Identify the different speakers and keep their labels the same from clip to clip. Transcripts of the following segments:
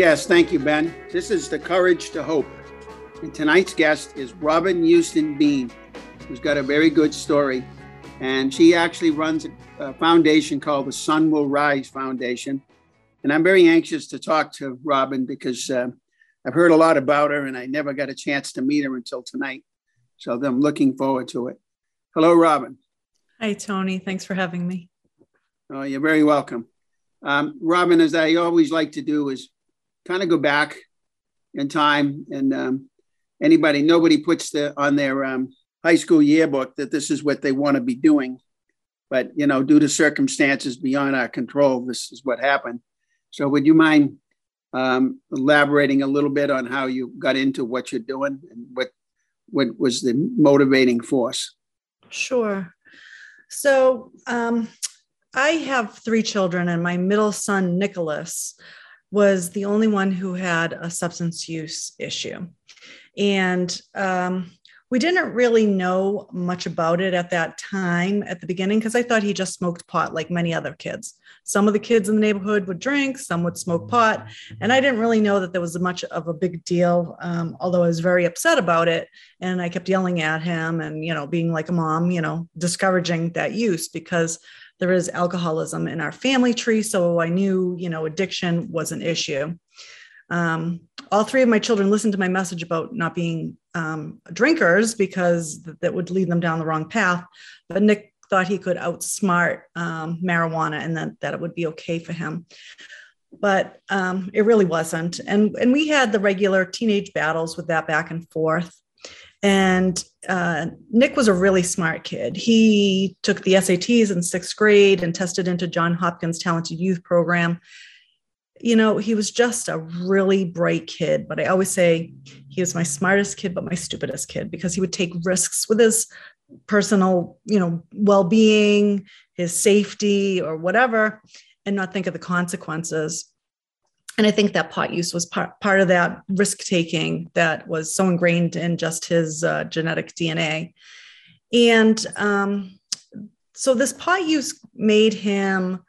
Speaker 1: Yes, thank you, Ben. This is the Courage to Hope. And tonight's guest is Robyn Houston Bean, who's got a very good story. And she actually runs a foundation called the Sun Will Rise Foundation. And I'm very anxious to talk to Robyn because uh, I've heard a lot about her and I never got a chance to meet her until tonight. So I'm looking forward to it. Hello, Robyn.
Speaker 2: Hi, Tony. Thanks for having me.
Speaker 1: Oh, you're very welcome. Um, Robyn, as I always like to do, is kind of go back in time and um, anybody nobody puts the on their um, high school yearbook that this is what they want to be doing. But you know due to circumstances beyond our control this is what happened. So would you mind um, elaborating a little bit on how you got into what you're doing and what what was the motivating force?
Speaker 2: Sure. So um, i have three children and my middle son nicholas was the only one who had a substance use issue. And um, we didn't really know much about it at that time at the beginning because I thought he just smoked pot like many other kids. Some of the kids in the neighborhood would drink, some would smoke pot. And I didn't really know that there was much of a big deal, um, although I was very upset about it. And I kept yelling at him and, you know, being like a mom, you know, discouraging that use because there is alcoholism in our family tree. So I knew, you know, addiction was an issue. Um, all three of my children listened to my message about not being um, drinkers because th- that would lead them down the wrong path. But Nick thought he could outsmart um, marijuana and that, that it would be okay for him. But um, it really wasn't. And, and we had the regular teenage battles with that back and forth. And uh, Nick was a really smart kid. He took the SATs in sixth grade and tested into John Hopkins Talented Youth Program. You know, he was just a really bright kid, but I always say he was my smartest kid, but my stupidest kid because he would take risks with his personal, you know, well being, his safety, or whatever, and not think of the consequences and I think that pot use was part, part of that risk taking that was so ingrained in just his uh, genetic DNA. And um, so this pot use made him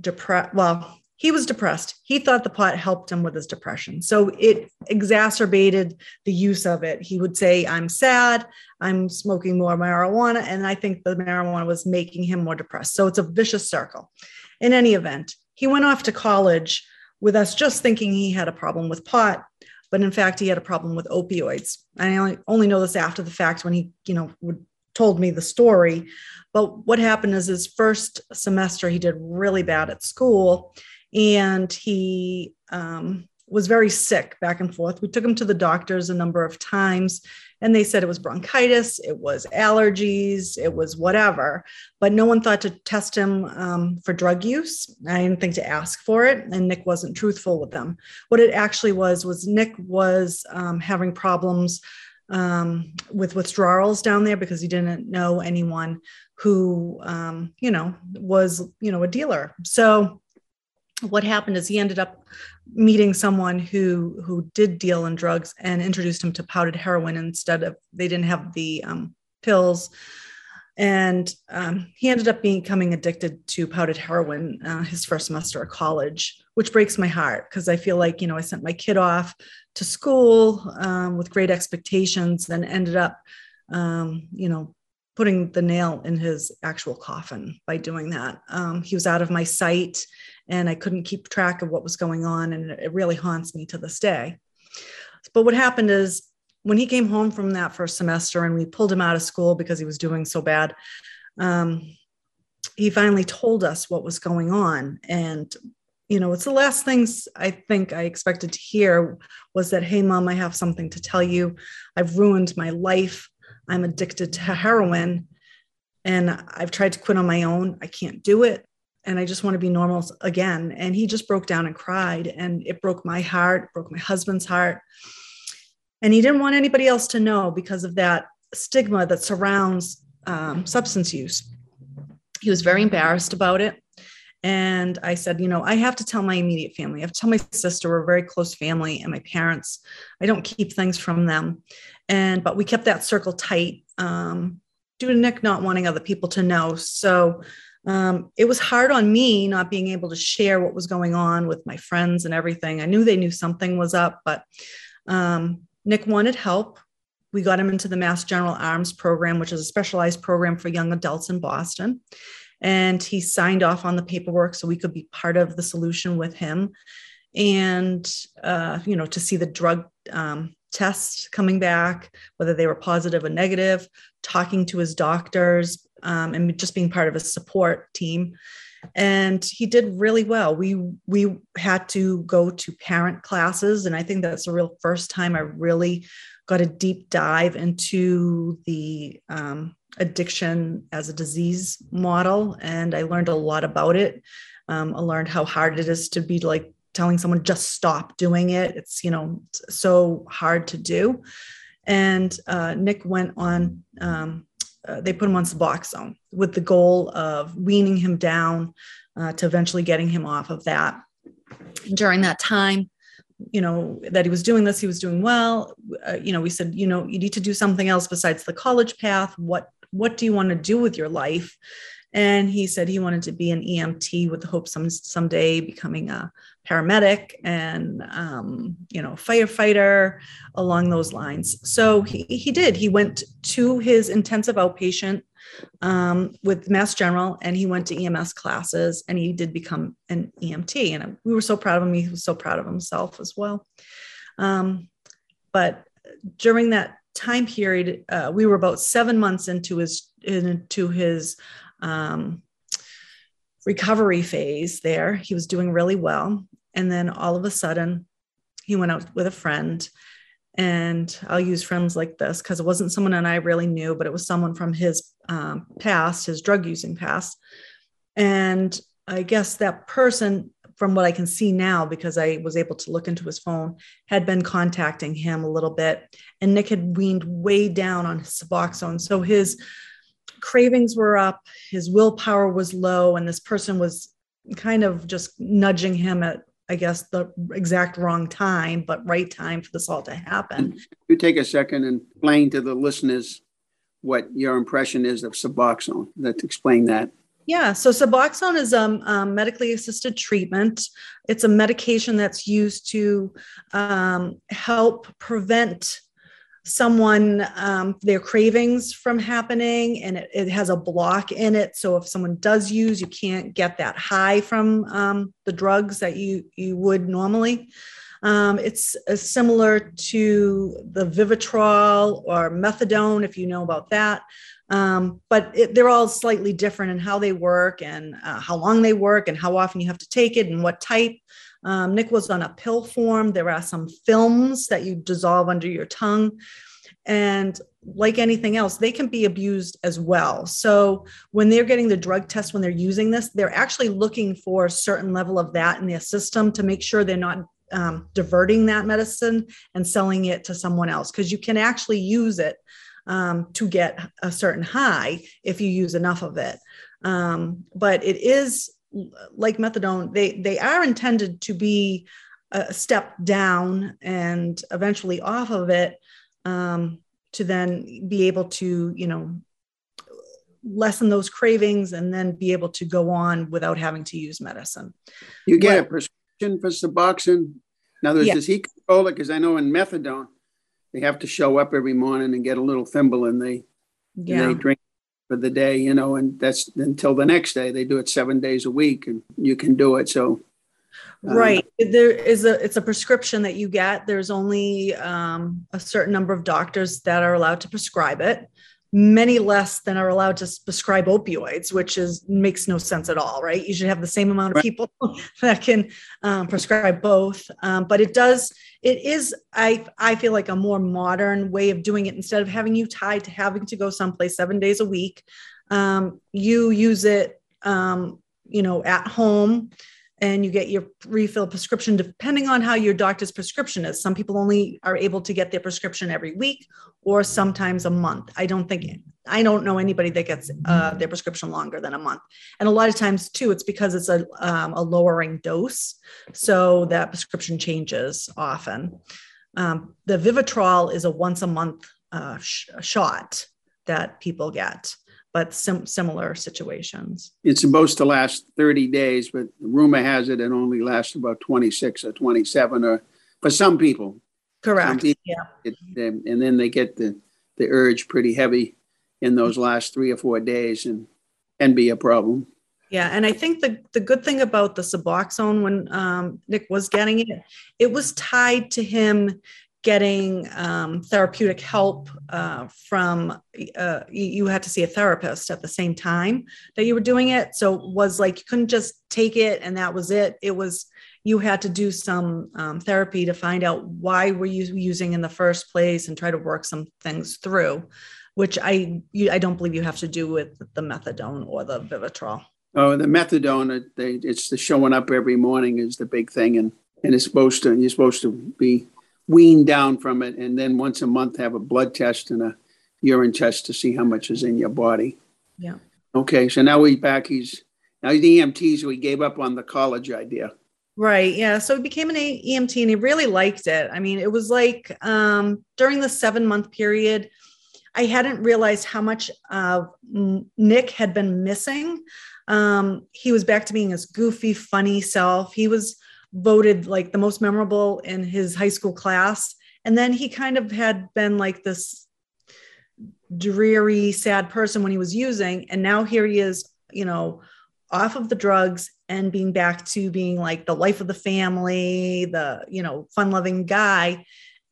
Speaker 2: depressed. Well, he was depressed. He thought the pot helped him with his depression. So it exacerbated the use of it. He would say, I'm sad, I'm smoking more marijuana. And I think the marijuana was making him more depressed. So it's a vicious circle. In any event, he went off to college with us just thinking he had a problem with pot but in fact he had a problem with opioids. And i only, only know this after the fact when he you know would, told me the story. But what happened is his first semester he did really bad at school and he um, was very sick back and forth we took him to the doctors a number of times and they said it was bronchitis, it was allergies, it was whatever. But no one thought to test him um, for drug use. I didn't think to ask for it, and Nick wasn't truthful with them. What it actually was was Nick was um, having problems um, with withdrawals down there because he didn't know anyone who, um, you know, was you know a dealer. So what happened is he ended up meeting someone who who did deal in drugs and introduced him to powdered heroin instead of they didn't have the um, pills. And um, he ended up becoming addicted to powdered heroin uh, his first semester of college which breaks my heart because i feel like you know i sent my kid off to school um, with great expectations and ended up um, you know putting the nail in his actual coffin by doing that. Um, he was out of my sight and I couldn't keep track of what was going on. And it really haunts me to this day. But what happened is when he came home from that first semester and we pulled him out of school because he was doing so bad, um, he finally told us what was going on. And, you know, it's the last things I think I expected to hear was that, hey, mom, I have something to tell you. I've ruined my life. I'm addicted to heroin and I've tried to quit on my own. I can't do it and I just want to be normal again. And he just broke down and cried, and it broke my heart, broke my husband's heart. And he didn't want anybody else to know because of that stigma that surrounds um, substance use. He was very embarrassed about it. And I said, you know, I have to tell my immediate family. I have to tell my sister, we're a very close family, and my parents. I don't keep things from them. And, but we kept that circle tight um, due to Nick not wanting other people to know. So um, it was hard on me not being able to share what was going on with my friends and everything. I knew they knew something was up, but um, Nick wanted help. We got him into the Mass General Arms program, which is a specialized program for young adults in Boston and he signed off on the paperwork so we could be part of the solution with him and uh, you know to see the drug um, test coming back whether they were positive or negative talking to his doctors um, and just being part of a support team and he did really well we we had to go to parent classes and i think that's the real first time i really got a deep dive into the um, addiction as a disease model, and I learned a lot about it. Um, I learned how hard it is to be like telling someone just stop doing it. It's you know so hard to do. And uh, Nick went on. Um, uh, they put him on Suboxone with the goal of weaning him down uh, to eventually getting him off of that. During that time, you know that he was doing this he was doing well. Uh, you know we said you know you need to do something else besides the college path. What what do you want to do with your life and he said he wanted to be an emt with the hope some someday becoming a paramedic and um, you know firefighter along those lines. So he, he did. He went to his intensive outpatient um, with mass general and he went to ems classes and he did become an emt and we were so proud of him. He was so proud of himself as well. Um, but during that time period, uh, we were about seven months into his into his um, recovery phase. There, he was doing really well, and then all of a sudden, he went out with a friend. And I'll use friends like this because it wasn't someone and I really knew, but it was someone from his um, past, his drug using past. And I guess that person from what I can see now, because I was able to look into his phone, had been contacting him a little bit. And Nick had weaned way down on his Suboxone. So his cravings were up, his willpower was low, and this person was kind of just nudging him at, I guess, the exact wrong time, but right time for this all to happen.
Speaker 1: You take a second and explain to the listeners what your impression is of Suboxone. Let's explain that.
Speaker 2: Yeah, so Suboxone is a um, um, medically assisted treatment. It's a medication that's used to um, help prevent someone um, their cravings from happening and it, it, has a block in it. So if someone does use you can't get that high from um, the drugs that you you would normally. Um, it's uh, similar to the vivitrol or methadone if you know about that. Um, but it, they're all slightly different in how they work and uh, how long they work and how often you have to take it and what type. Um, Nick was on a pill form. There are some films that you dissolve under your tongue. And like anything else, they can be abused as well. So when they're getting the drug test, when they're using this, they're actually looking for a certain level of that in their system to make sure they're not um, diverting that medicine and selling it to someone else because you can actually use it um, to get a certain high if you use enough of it. Um, but it is like methadone, they, they are intended to be a step down and eventually off of it um, to then be able to, you know, lessen those cravings and then be able to go on without having to use medicine.
Speaker 1: You get but, a prescription for Suboxone. Now, other words, yeah. does he control it? Because I know in methadone, they have to show up every morning and get a little thimble and they yeah. and they drink for the day, you know, and that's until the next day. They do it seven days a week, and you can do it. So,
Speaker 2: uh, right, there is a it's a prescription that you get. There's only um, a certain number of doctors that are allowed to prescribe it many less than are allowed to prescribe opioids, which is makes no sense at all, right? You should have the same amount of people that can um, prescribe both. Um, but it does, it is, I I feel like a more modern way of doing it. Instead of having you tied to having to go someplace seven days a week, um, you use it um, you know, at home and you get your refill prescription depending on how your doctor's prescription is. Some people only are able to get their prescription every week or sometimes a month. I don't think I don't know anybody that gets uh, their prescription longer than a month. And a lot of times too, it's because it's a um, a lowering dose, so that prescription changes often. Um, the Vivitrol is a once a month uh, sh- shot that people get but sim- similar situations.
Speaker 1: It's supposed to last 30 days, but rumor has it it only lasts about 26 or 27 or for some people.
Speaker 2: Correct. Some people, yeah.
Speaker 1: It, and then they get the, the urge pretty heavy in those last three or four days and can be a problem.
Speaker 2: Yeah, and I think the the good thing about the Suboxone when um, Nick was getting it, it was tied to him getting um, therapeutic help uh, from uh, you had to see a therapist at the same time that you were doing it. So it was like you couldn't just take it and that was it. It was you had to do some um, therapy to find out why were you using in the first place and try to work some things through which i you, i don't believe you have to do with the methadone or the vivitrol.
Speaker 1: Oh the methadone it's the showing up every morning is the big thing and and it's supposed to you're supposed to be wean down from it, and then once a month have a blood test and a urine test to see how much is in your body.
Speaker 2: Yeah.
Speaker 1: Okay, so now we back. He's now he's EMT, so he gave up on the college idea.
Speaker 2: Right. Yeah. So he became an EMT and he really liked it. I mean, it was like um, during the seven month period, I hadn't realized how much uh, Nick had been missing. Um, he was back to being his goofy, funny self. He was voted like the most memorable in his high school class. And then he kind of had been like this dreary, sad person when he was using. And now here he is, you know, off of the drugs and being back to being like the life of the family, the, you know, fun loving guy.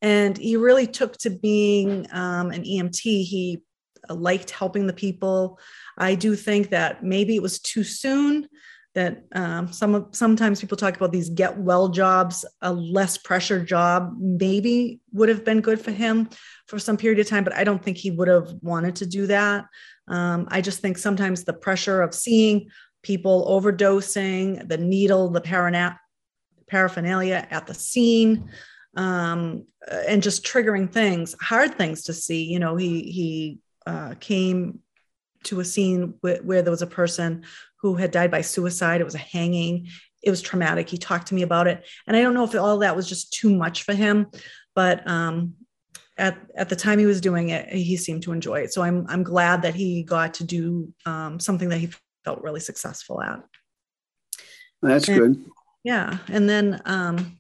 Speaker 2: And he really took to being um, an EMT. He liked helping the people. I do think that maybe it was too soon that um, some sometimes people talk about these get well jobs a less pressure job maybe would have been good for him for some period of time but i don't think he would have wanted to do that. Um, i just think sometimes the pressure of seeing people overdosing the needle the parana- paraphernalia at the scene um, and just triggering things hard things to see. You know he he uh, came to a scene where, where there was a person who had died by suicide. It was a hanging. It was traumatic. He talked to me about it. And I don't know if all that was just too much for him, but um, at, at the time he was doing it, he seemed to enjoy it. So I'm, I'm glad that he got to do um, something that he felt really successful at.
Speaker 1: That's and, good.
Speaker 2: Yeah. And then, um,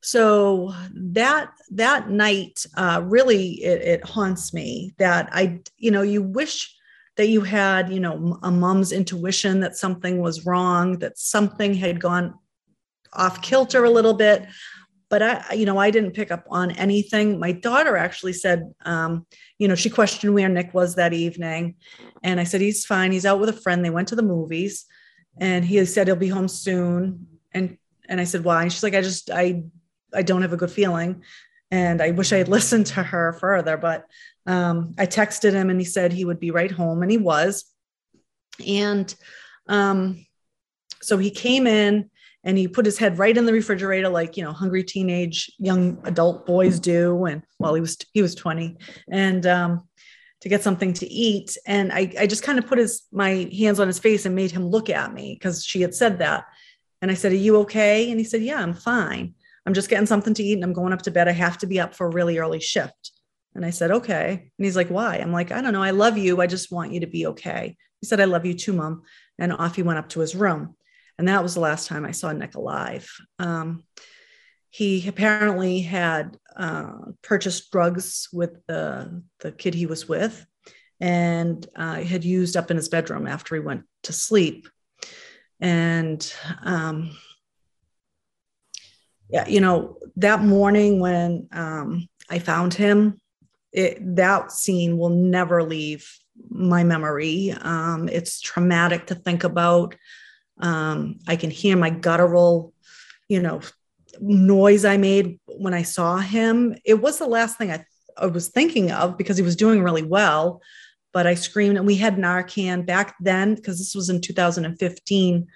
Speaker 2: so that that night uh, really it, it haunts me that i you know you wish that you had, you know, a mom's intuition that something was wrong, that something had gone off kilter a little bit. But I, you know, I didn't pick up on anything. My daughter actually said, um, you know, she questioned where Nick was that evening. And I said, he's fine. He's out with a friend. They went to the movies and he said he'll be home soon. And, and I said, why? And she's like, I just, I, I don't have a good feeling. And I wish I had listened to her further, but um, I texted him and he said he would be right home, and he was. And um, so he came in and he put his head right in the refrigerator, like you know, hungry teenage young adult boys do. And well, he was he was twenty, and um, to get something to eat. And I, I just kind of put his my hands on his face and made him look at me because she had said that. And I said, "Are you okay?" And he said, "Yeah, I'm fine. I'm just getting something to eat and I'm going up to bed. I have to be up for a really early shift." And I said, okay. And he's like, why? I'm like, I don't know. I love you. I just want you to be okay. He said, I love you too, mom. And off he went up to his room. And that was the last time I saw Nick alive. Um, he apparently had uh, purchased drugs with the, the kid he was with and uh, had used up in his bedroom after he went to sleep. And um, yeah, you know, that morning when um, I found him, it, that scene will never leave my memory. Um, it's traumatic to think about. Um, I can hear my guttural, you know, noise I made when I saw him. It was the last thing I, I was thinking of because he was doing really well. but I screamed, and we had Narcan back then because this was in 2015.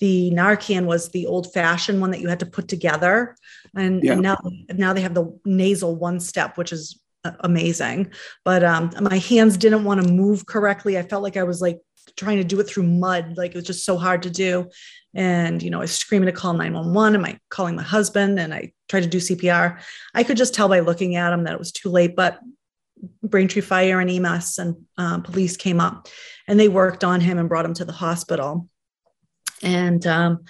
Speaker 2: The Narcan was the old fashioned one that you had to put together. And, yeah. and now, now they have the nasal one step, which is amazing. But um, my hands didn't want to move correctly. I felt like I was like trying to do it through mud. Like it was just so hard to do. And, you know, I was screaming to call 911. Am I calling my husband? And I tried to do CPR. I could just tell by looking at him that it was too late. But Braintree Fire and EMS and uh, police came up and they worked on him and brought him to the hospital. And um,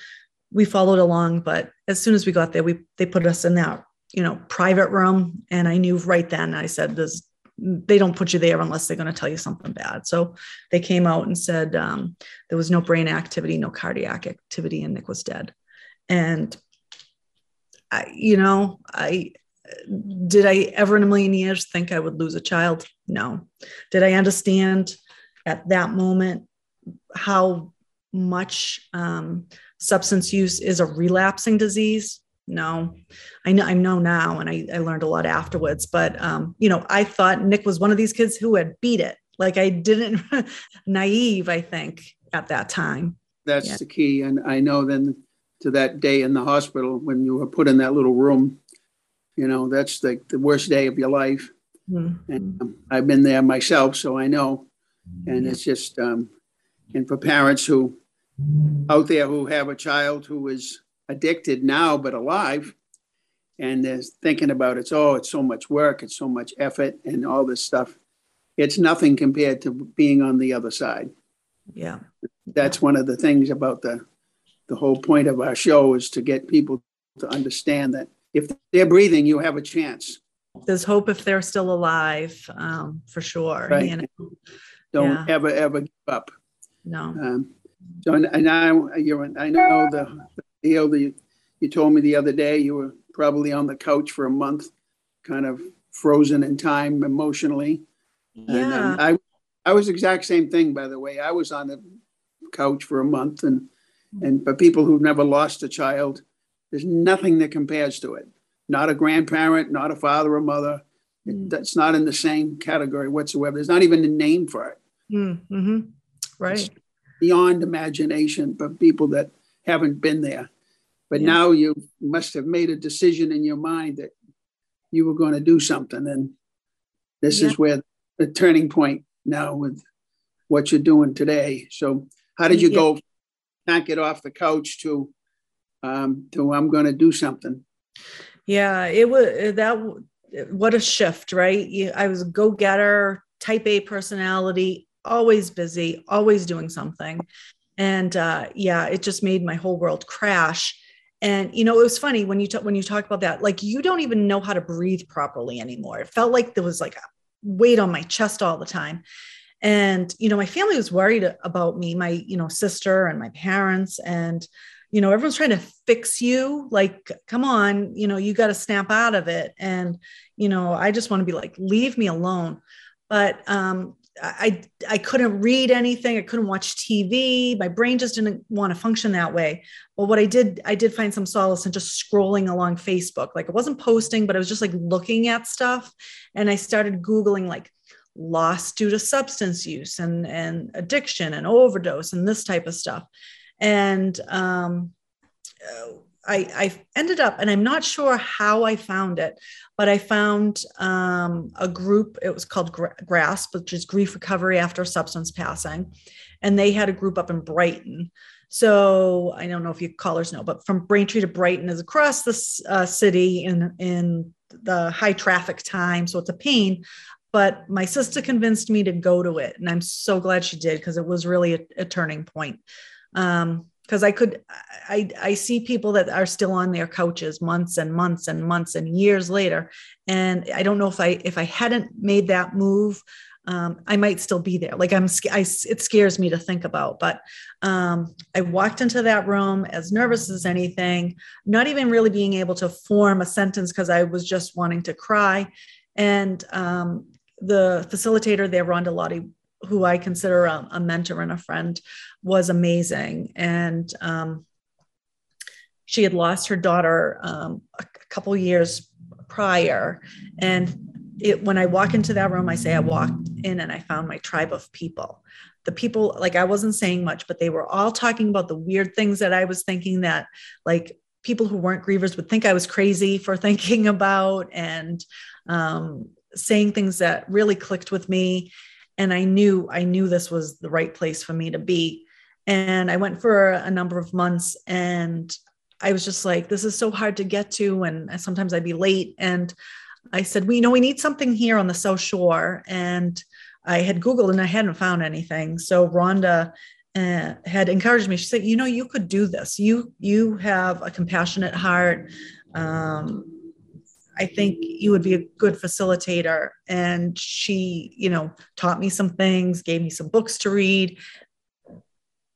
Speaker 2: we followed along, but as soon as we got there, we they put us in that you know private room, and I knew right then. I said, "This they don't put you there unless they're going to tell you something bad." So they came out and said um, there was no brain activity, no cardiac activity, and Nick was dead. And I, you know, I did I ever in a million years think I would lose a child? No. Did I understand at that moment how much um, substance use is a relapsing disease? No, I know I know now, and I, I learned a lot afterwards. But um, you know, I thought Nick was one of these kids who had beat it. Like I didn't naive, I think, at that time.
Speaker 1: That's yeah. the key, and I know then to that day in the hospital when you were put in that little room you know, that's the, the worst day of your life. Mm-hmm. And um, I've been there myself, so I know. And it's just, um, and for parents who out there who have a child who is addicted now but alive, and they're thinking about it's oh, it's so much work, it's so much effort, and all this stuff. It's nothing compared to being on the other side.
Speaker 2: Yeah,
Speaker 1: that's one of the things about the the whole point of our show is to get people to understand that if they're breathing, you have a chance.
Speaker 2: There's hope if they're still alive, um, for sure.
Speaker 1: Right. You know? Don't yeah. ever, ever give up.
Speaker 2: No. Um,
Speaker 1: so and now you're, I know the, the deal that you, you told me the other day, you were probably on the couch for a month, kind of frozen in time emotionally.
Speaker 2: Yeah.
Speaker 1: And, um, I, I was exact same thing, by the way. I was on the couch for a month and, and for people who've never lost a child, there's nothing that compares to it. Not a grandparent, not a father or mother. Mm. That's not in the same category whatsoever. There's not even a name for it.
Speaker 2: Mm, mm-hmm. Right. It's
Speaker 1: beyond imagination but people that haven't been there. But yeah. now you must have made a decision in your mind that you were going to do something. And this yeah. is where the turning point now with what you're doing today. So, how did you yeah. go? Can't get off the couch to um, to I'm going to do something.
Speaker 2: Yeah, it was that. What a shift, right? I was a go getter, type A personality, always busy, always doing something. And uh, yeah, it just made my whole world crash. And you know, it was funny when you talk when you talk about that. Like you don't even know how to breathe properly anymore. It felt like there was like a weight on my chest all the time. And you know, my family was worried about me, my you know sister and my parents, and you know everyone's trying to fix you like come on you know you got to snap out of it and you know i just want to be like leave me alone but um I I couldn't read anything. I couldn't watch TV. My brain just didn't want to function that way. Well, what I did, I did find some solace in just scrolling along Facebook. Like I wasn't posting, but I was just like looking at stuff. And I started Googling like loss due to substance use and, and addiction and overdose and this type of stuff and um, I, I, ended up, and I'm not sure how I found it, but I found um, a group. It was called GRASP, which is Grief Recovery After Substance Passing, and they had a group up in Brighton. So I don't know if you callers know, but from Braintree to Brighton is across the uh, city in in the high traffic time, so it's a pain. But my sister convinced me to go to it, and I'm so glad she did because it was really a, a turning point um because i could i i see people that are still on their couches months and months and months and years later and i don't know if i if i hadn't made that move um, I might still be there. Like I'm, I, it scares me to think about. But um, I walked into that room as nervous as anything, not even really being able to form a sentence because I was just wanting to cry. And um, the facilitator there, Rhonda Lottie, who I consider a, a mentor and a friend, was amazing. And um, she had lost her daughter um, a couple years prior, and it, when I walk into that room, I say I walked in and I found my tribe of people. The people, like I wasn't saying much, but they were all talking about the weird things that I was thinking that, like, people who weren't grievers would think I was crazy for thinking about and um, saying things that really clicked with me. And I knew I knew this was the right place for me to be. And I went for a number of months and I was just like, this is so hard to get to. And sometimes I'd be late. And I said, we well, you know we need something here on the South Shore. And I had Googled and I hadn't found anything. So Rhonda uh, had encouraged me. She said, you know, you could do this. You you have a compassionate heart. Um, I think you would be a good facilitator. And she, you know, taught me some things, gave me some books to read,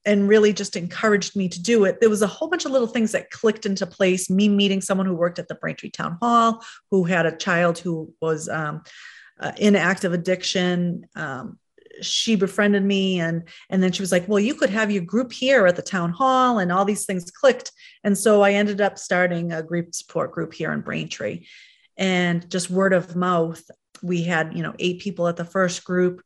Speaker 2: and really just encouraged me to do it. There was a whole bunch of little things that clicked into place. Me meeting someone who worked at the Braintree Town Hall, who had a child who was um, uh, in active addiction. Um, she befriended me and and then she was like well you could have your group here at the town hall and all these things clicked and so i ended up starting a group support group here in braintree and just word of mouth. We had you know eight people at the first group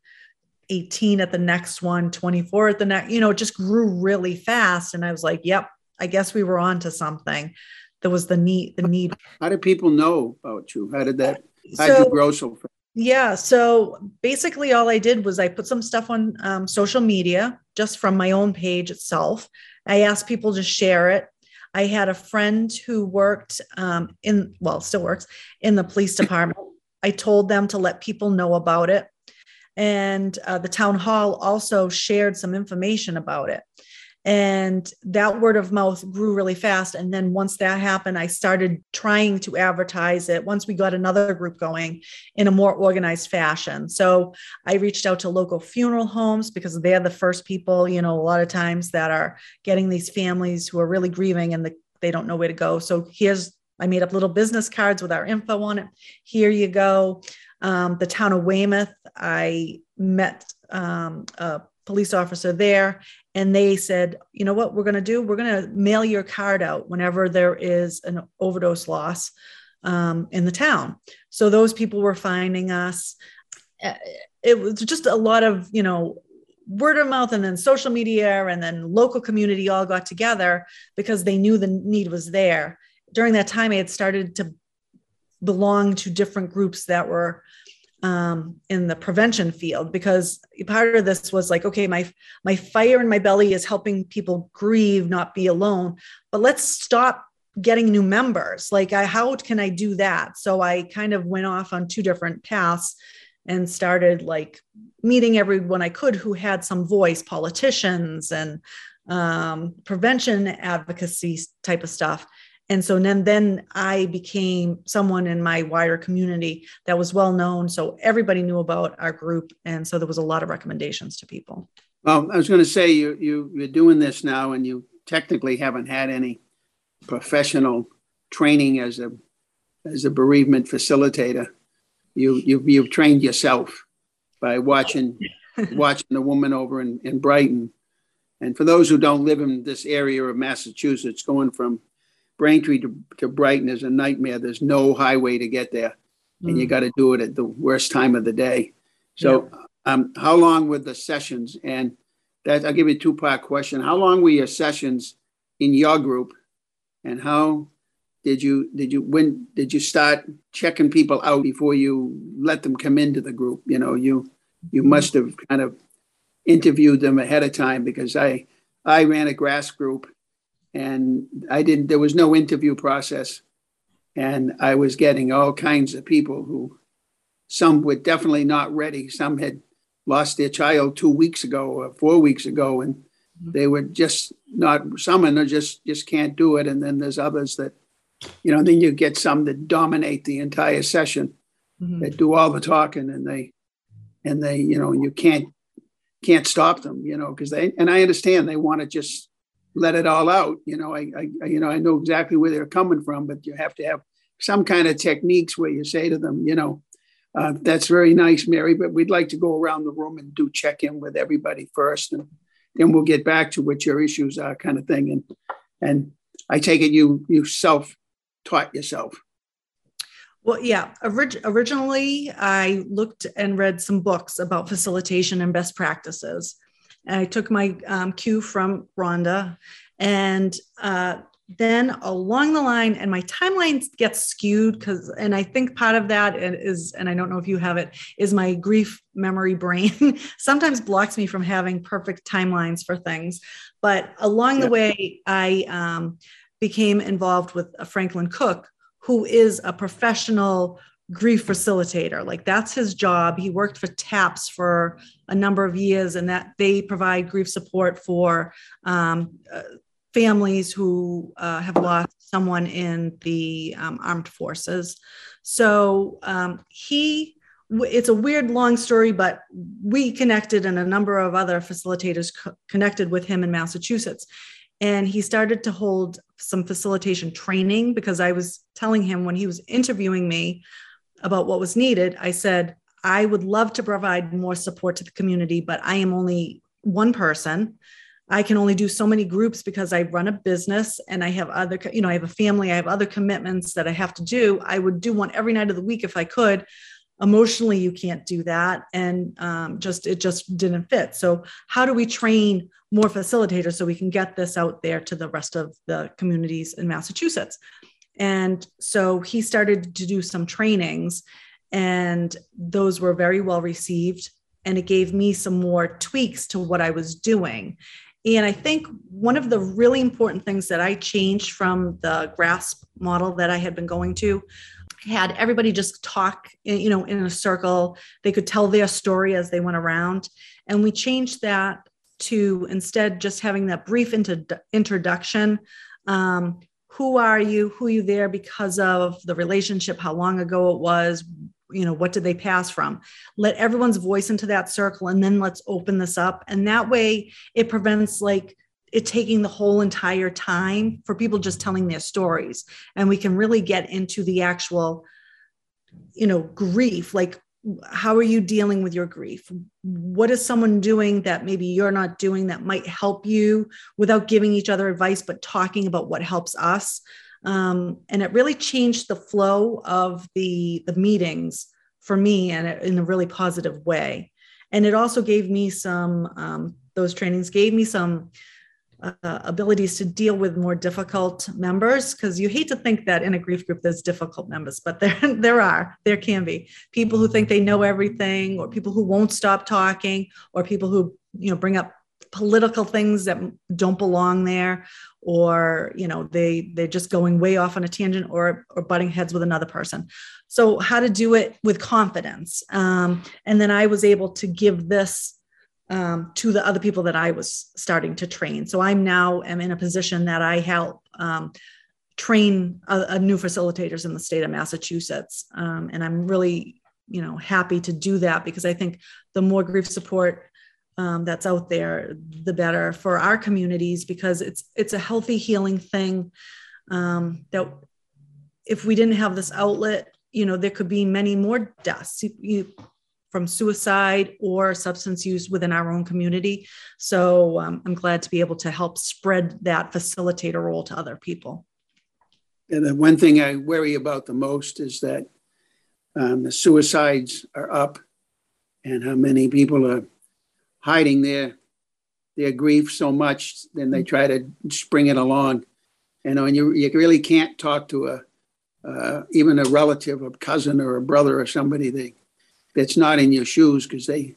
Speaker 2: 18 at the next one 24 at the next you know it just grew really fast. And i was like yep i guess we were on to something. There was the need the need.
Speaker 1: How did people know about you? How did that how so, did you grow so fast?
Speaker 2: Yeah so basically all i did was i put some stuff on um, social media just from my own page itself. I asked people to share it I had a friend who worked um, in, well, still works in the police department. I told them to let people know about it. And uh, the town hall also shared some information about it and that word of mouth grew really fast and then once that happened i started trying to advertise it once we got another group going in a more organized fashion so i reached out to local funeral homes because they're the first people you know a lot of times that are getting these families who are really grieving and the, they don't know where to go so here's I made up little business cards with our info on it. Here you go. Um, the town of Weymouth, I met um, a police officer there and they said you know what we're going to do? We're going to mail your card out whenever there is an overdose loss um, in the town. So those people were finding us. Uh, it was just a lot of you know word of mouth and then social media and then local community all got together because they knew the need was there. During that time i had started to belong to different groups that were um, in the prevention field because part of this was like okay my my fire in my belly is helping people grieve not be alone but let's stop getting new members. Like I, how can i do that? So i kind of went off on two different paths and started like meeting everyone i could who had some voice politicians and um, prevention advocacy type of stuff and so then, then I became someone in my wider community that was well known. So everybody knew about our group. And so there was a lot of recommendations to people.
Speaker 1: Well, I was going to say you, you, you're doing this now and you technically haven't had any professional training as a, as a bereavement facilitator. You, you've, you've trained yourself by watching, watching the woman over in, in Brighton. And for those who don't live in this area of Massachusetts, going from Braintree to, to Brighton is a nightmare. There's no highway to get there, mm. and you mm. got to do it at the worst time of the day. So, yeah. um, how long were the sessions? And that I'll give you a two part question. How long were your sessions in your group, and how did you did you when did you start checking people out before you let them come into the group? You know, you you mm. must have kind of interviewed them ahead of time because I I ran a GRASP group and I didn't. There was no interview process, and I was getting all kinds of people who, some were definitely not ready. Some had lost their child two weeks ago or four weeks ago, and they were just not. Some and they just just can't do it, and then there's others that, you know. Then you get some that dominate the entire session, mm-hmm. that do all the talking, and they, and they, you know, you can't can't stop them, you know, because they and I understand they want to just let it all out. You know, I, I, you know, I know exactly where they're coming from, but you have to have some kind of techniques where you say to them, you know, uh, that's very nice, Mary, but we'd like to go around the room and do check in with everybody first, and then we'll get back to what your issues are, kind of thing. And and I take it you you self taught yourself.
Speaker 2: Well, yeah. Orig- originally, I looked and read some books about facilitation and best practices. And I took my um, cue from Rhonda, and uh, then along the line, and my timeline gets skewed because, and I think part of that is, and I don't know if you have it, is my grief memory brain sometimes blocks me from having perfect timelines for things. But along the way, I um, became involved with Franklin Cook, who is a professional grief facilitator. Like that's his job. He worked for TAPS for a number of years, and that they provide grief support for um, uh, families who uh, have lost someone in the um, armed forces. So um, he. It's a weird long story, but we connected and a number of other facilitators co- connected with him in Massachusetts and he started to hold some facilitation training because I was telling him when he was interviewing me about what was needed, I said, I would love to provide more support to the community, but I am only one person. I can only do so many groups because I run a business and I have other, you know, I have a family, I have other commitments that I have to do. I would do one every night of the week if I could. Emotionally, you can't do that. And um, just, it just didn't fit. So, how do we train more facilitators so we can get this out there to the rest of the communities in Massachusetts. And so he started to do some trainings, and those were very well received. And it gave me some more tweaks to what I was doing. And I think one of the really important things that I changed from the GRASP model that I had been going to had everybody just talk you know in a circle they could tell their story as they went around and we changed that to instead just having that brief introduction. Um, who are you? Who are you there because of the relationship? How long ago it was? You know, what did they pass from? Let everyone's voice into that circle and then let's open this up. And that way it prevents like it taking the whole entire time for people just telling their stories. And we can really get into the actual, you know, grief. Like, how are you dealing with your grief? What is someone doing that maybe you're not doing that might help you without giving each other advice but talking about what helps us? Um, and it really changed the flow of the the meetings for me and in a really positive way. And it also gave me some um, those trainings gave me some uh, abilities to deal with more difficult members because you hate to think that in a grief group there's difficult members but there there are there can be. People who think they know everything or people who won't stop talking or people who you know bring up political things that don't belong there or you know they they're just going way off on a tangent or or butting heads with another person. So how to do it with confidence um, and then i was able to give this um, to the other people that I was starting to train. So I'm now am in a position that I help um, train a, a, new facilitators in the state of Massachusetts, um, and I'm really you know happy to do that because I think the more grief support um, that's out there, the better for our communities because it's it's a healthy healing thing um, that if we didn't have this outlet you know there could be many more deaths you, from suicide or substance use within our own community. So um, I'm glad to be able to help spread that facilitator role to other people.
Speaker 1: And the one thing I worry about the most is that um, the suicides are up and how many people are hiding their their grief so much, then they try to spring it along. You know, and you, you really can't talk to a uh, even a relative, a cousin or a brother or somebody. They that's not in your shoes because they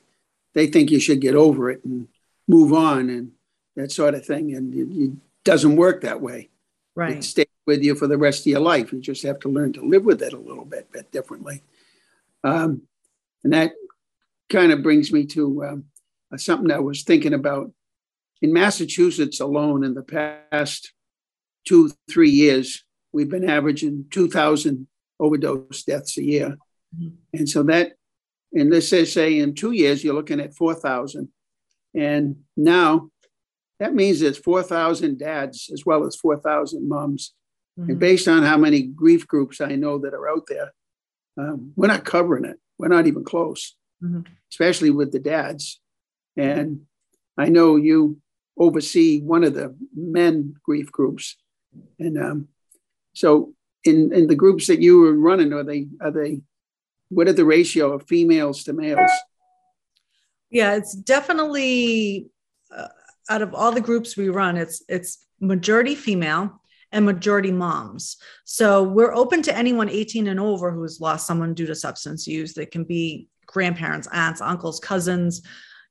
Speaker 1: they think you should get over it and move on and that sort of thing. And it, it doesn't work that way.
Speaker 2: Right.
Speaker 1: It stays with you for the rest of your life. You just have to learn to live with it a little bit, bit differently. Um, and that kind of brings me to um, something I was thinking about. In Massachusetts alone, in the past two, three years, we've been averaging 2,000 overdose deaths a year. Mm-hmm. And so that and this says, say, in two years, you're looking at 4,000. And now that means it's 4,000 dads as well as 4,000 moms. Mm-hmm. And based on how many grief groups I know that are out there, um, we're not covering it. We're not even close, mm-hmm. especially with the dads. And I know you oversee one of the men grief groups. And um, so in in the groups that you were running, are they are they what are the ratio of females to males?
Speaker 2: Yeah, it's definitely uh, out of all the groups we run, it's it's majority female and majority moms. So we're open to anyone 18 and over who's lost someone due to substance use. That can be grandparents, aunts, uncles, cousins,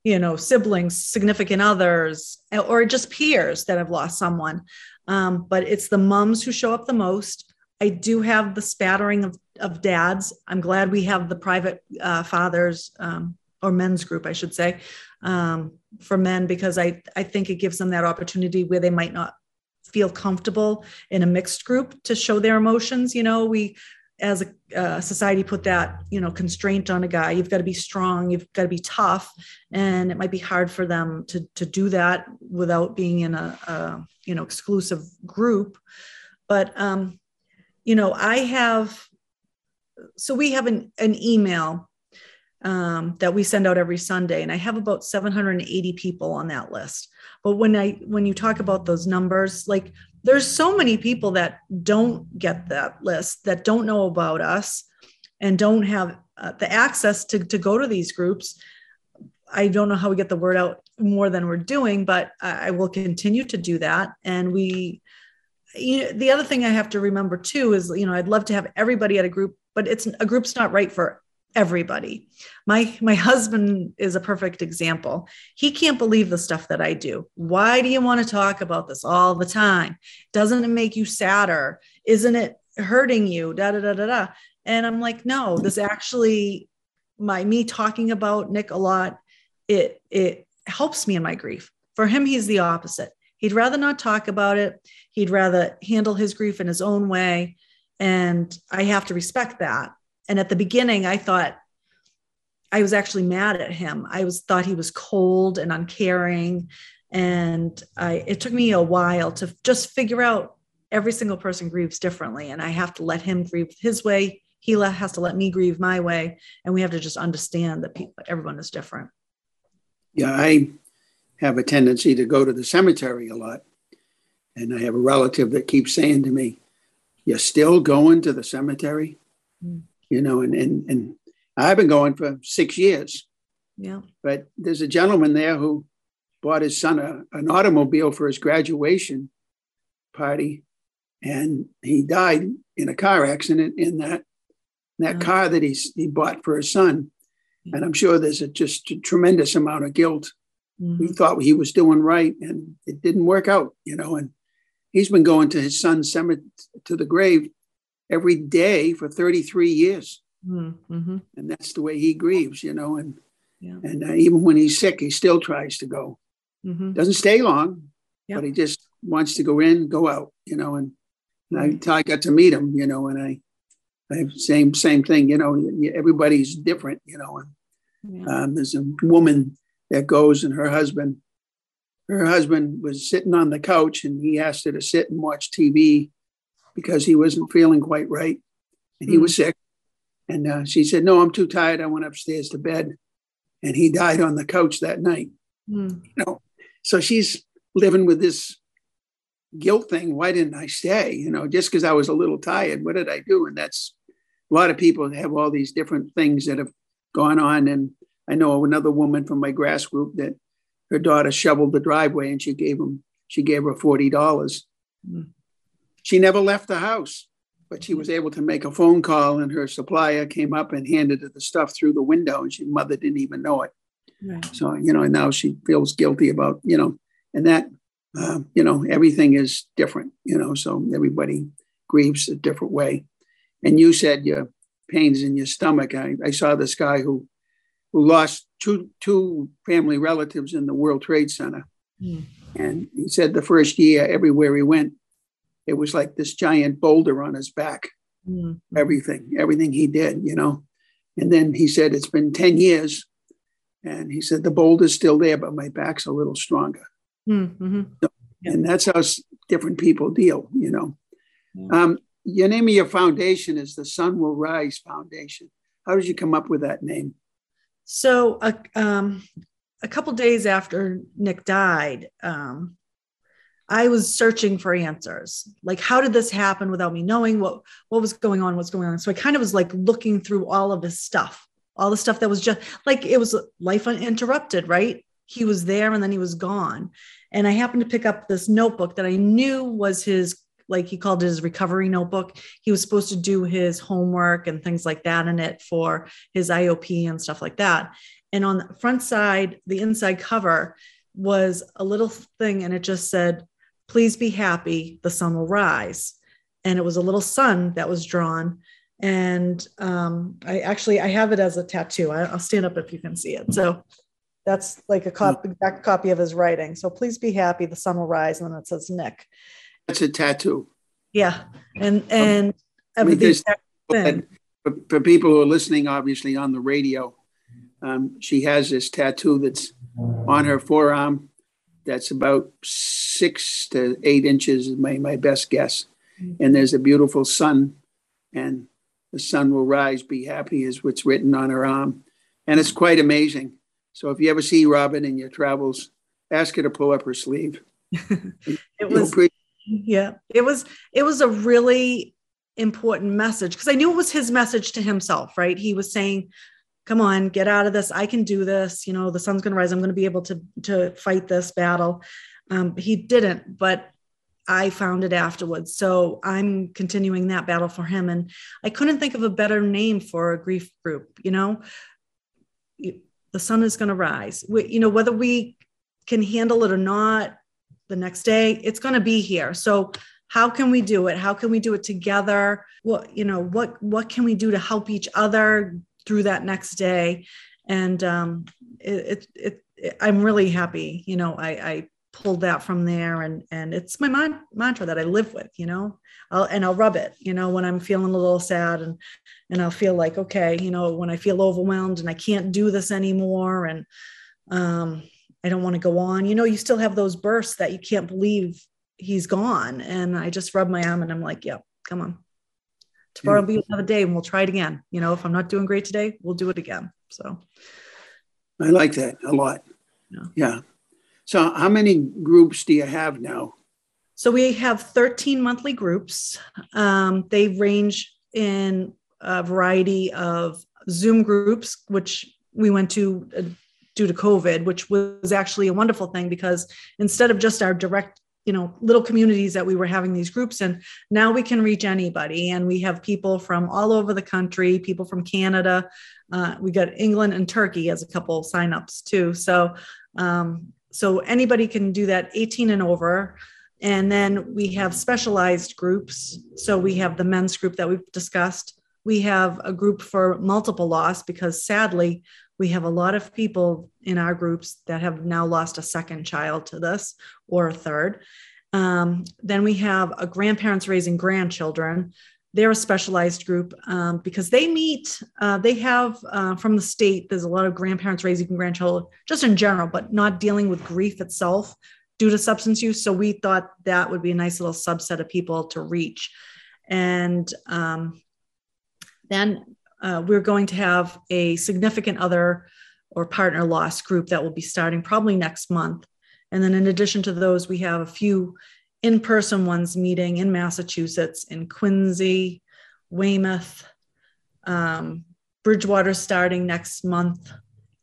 Speaker 2: you know, siblings, significant others, or just peers that have lost someone. Um, but it's the moms who show up the most. I do have the spattering of, of dads. I'm glad we have the private uh, fathers um, or men's group, I should say, um, for men, because I, I think it gives them that opportunity where they might not feel comfortable in a mixed group to show their emotions. You know, we as a uh, society put that you know constraint on a guy you've got to be strong you've got to be tough and it might be hard for them to to do that without being in a, a you know exclusive group but um you know i have so we have an, an email um, that we send out every sunday and i have about 780 people on that list. But when i when you talk about those numbers like there's so many people that don't get that list that don't know about us and don't have uh, the access to, to go to these groups. I don't know how we get the word out more than we're doing but i, I will continue to do that. And we you know, the other thing i have to remember too is you know i'd love to have everybody at a group but it's a group's not right for everybody. My my husband is a perfect example. He can't believe the stuff that I do. Why do you want to talk about this all the time? Doesn't it make you sadder? Isn't it hurting you? Da da da da da. And I'm like, no, this actually my me talking about Nick a lot, it it helps me in my grief. For him, he's the opposite. He'd rather not talk about it. He'd rather handle his grief in his own way. And I have to respect that and at the beginning, I thought I was actually mad at him. I was thought he was cold and uncaring. And I, it took me a while to just figure out every single person grieves differently. And I have to let him grieve his way. He has to let me grieve my way. And we have to just understand that people, everyone is different.
Speaker 1: Yeah, I have a tendency to go to the cemetery a lot. And I have a relative that keeps saying to me, You're still going to the cemetery? Mm you know, and, and, and I've been going for six years.
Speaker 2: Yeah.
Speaker 1: But there's a gentleman there who bought his son a, an automobile for his graduation party, and he died in a car accident in that that oh. car that he's, he bought for his son. And I'm sure there's a, just a tremendous amount of guilt. Mm-hmm. We thought he was doing right, and it didn't work out, you know. And he's been going to his son's cemetery to the grave every day for 33 years. Mm-hmm. And that's the way he grieves, you know. And yeah. and uh, even when he's sick, he still tries to go. Mm-hmm. Doesn't stay long, yeah. but he just wants to go in, go out, you know. And, and I, until I got to meet him, you know, and I, I same same thing, you know. Everybody's different, you know. And yeah. um, there's a woman that goes, and her husband, her husband was sitting on the couch, and he asked her to sit and watch TV because he wasn't feeling quite right and he mm. was sick. And uh, she said, No, I'm too tired. I went upstairs to bed. And he died on the couch that night. Mm. You know, so she's living with this guilt thing. Why didn't I stay? You know, just because I was a little tired, what did I do? And that's a lot of people have all these different things that have gone on. And I know another woman from my GRASP group that her daughter shoveled the driveway and she gave him, she gave her $40. Mm. She never left the house, but she was able to make a phone call, and her supplier came up and handed her the stuff through the window, and she mother didn't even know it. Right. So you know, and now she feels guilty about you know, and that uh, you know everything is different. You know, so everybody grieves a different way. And you said your pains in your stomach. I, I saw this guy who who lost two two family relatives in the World Trade Center. Mm. And he said the first year, everywhere he went, it was like this giant boulder on his back. Mm-hmm. Everything, everything he did, you know. And then he said, It's been 10 years. And he said, The boulder's still there, but my back's a little stronger. Mm-hmm. So, and that's how different people deal, you know. Yeah. Um, your name of your foundation is the Sun Will Rise Foundation. How did you come up with that name?
Speaker 2: So, uh, um, a couple days after Nick died, um, I was searching for answers. Like, how did this happen without me knowing what what was going on? What's going on? So I kind of was like looking through all of his stuff, all the stuff that was just like it was life uninterrupted, right? He was there and then he was gone. And I happened to pick up this notebook that I knew was his, like he called it his recovery notebook. He was supposed to do his homework and things like that in it for his IOP and stuff like that. And on the front side, the inside cover was a little thing and it just said, please be happy, the sun will rise. And it was a little sun that was drawn. And um, I actually, I have it as a tattoo. I, will stand up if you can see it. So that's like a copy, exact copy of his writing. So please be happy, the sun will rise. And then it says Nick.
Speaker 1: That's a tattoo.
Speaker 2: Yeah. And, and
Speaker 1: I mean, for, for people who are listening, obviously on the radio, um, she has this tattoo that's on her forearm that's about six to eight inches, is my, my best guess. And there's a beautiful sun, and the sun will rise, be happy, is what's written on her arm. And it's quite amazing. So if you ever see Robyn in your travels, ask her to pull up her sleeve.
Speaker 2: it was, yeah, it was, it was a really important message because I knew it was his message to himself, right? He was saying, come on, get out of this. I can do this. You know, the sun's going to rise. I'm going to be able to, to fight this battle. Um, he didn't, but I found it afterwards. So I'm continuing that battle for him. And I couldn't think of a better name for a grief group. You know, the sun is going to rise. We, you know, whether we can handle it or not the next day, it's going to be here. So how can we do it? How can we do it together? What, you know, what, what can we do to help each other through that next day. And um, it, it, it, I'm really happy. You know, I, I pulled that from there and and it's my man- mantra that I live with, you know, I'll, and I'll rub it, you know, when I'm feeling a little sad and, and I'll feel like, okay, you know, when I feel overwhelmed and I can't do this anymore. And um, I don't want to go on, you know, you still have those bursts that you can't believe he's gone. And I just rub my arm and I'm like, yep, yeah, come on, tomorrow will be another day and we'll try it again. You know, if I'm not doing great today, we'll do it again. So
Speaker 1: I like that a lot. Yeah. yeah. So how many groups do you have now?
Speaker 2: So we have 13 monthly groups. Um, they range in a variety of Zoom groups, which we went to uh, due to COVID, which was actually a wonderful thing because instead of just our direct you know little communities that we were having these groups and now we can reach anybody. And we have people from all over the country people from canada. Uh, we got england and turkey as a couple signups too. So um, so anybody can do that 18 and over. And then we have specialized groups. So we have the men's group that we've discussed. We have a group for multiple loss because sadly we have a lot of people in our groups that have now lost a second child to this or a third. Um, then we have a grandparents raising grandchildren. They're a specialized group um, because they meet, uh, they have uh, from the state, there's a lot of grandparents raising grandchildren just in general, but not dealing with grief itself due to substance use. So we thought that would be a nice little subset of people to reach. And um, then uh, we're going to have a significant other or partner loss group that will be starting probably next month. And then, in addition to those, we have a few in person ones meeting in Massachusetts, in Quincy, Weymouth, um, Bridgewater starting next month,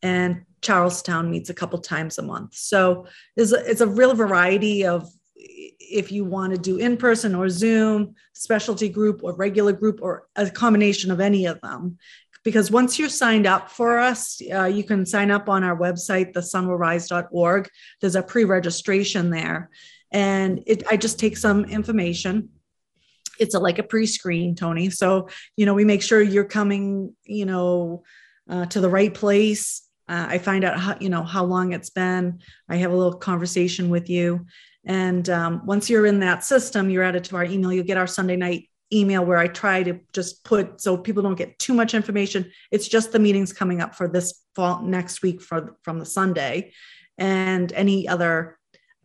Speaker 2: and Charlestown meets a couple times a month. So it's a, it's a real variety of if you want to do in person or Zoom, specialty group or regular group, or a combination of any of them. Because once you're signed up for us, uh, you can sign up on our website, thesunwillrise.org. There's a pre registration there. And it, I just take some information. It's a, like a pre screen, Tony. So, you know, we make sure you're coming, you know, uh, to the right place. Uh, I find out how, you know, how long it's been. I have a little conversation with you and um, once you're in that system, you're added to our email. You'll get our Sunday night email where I try to just put so people don't get too much information. It's just the meetings coming up for this fall next week for from the Sunday, and any other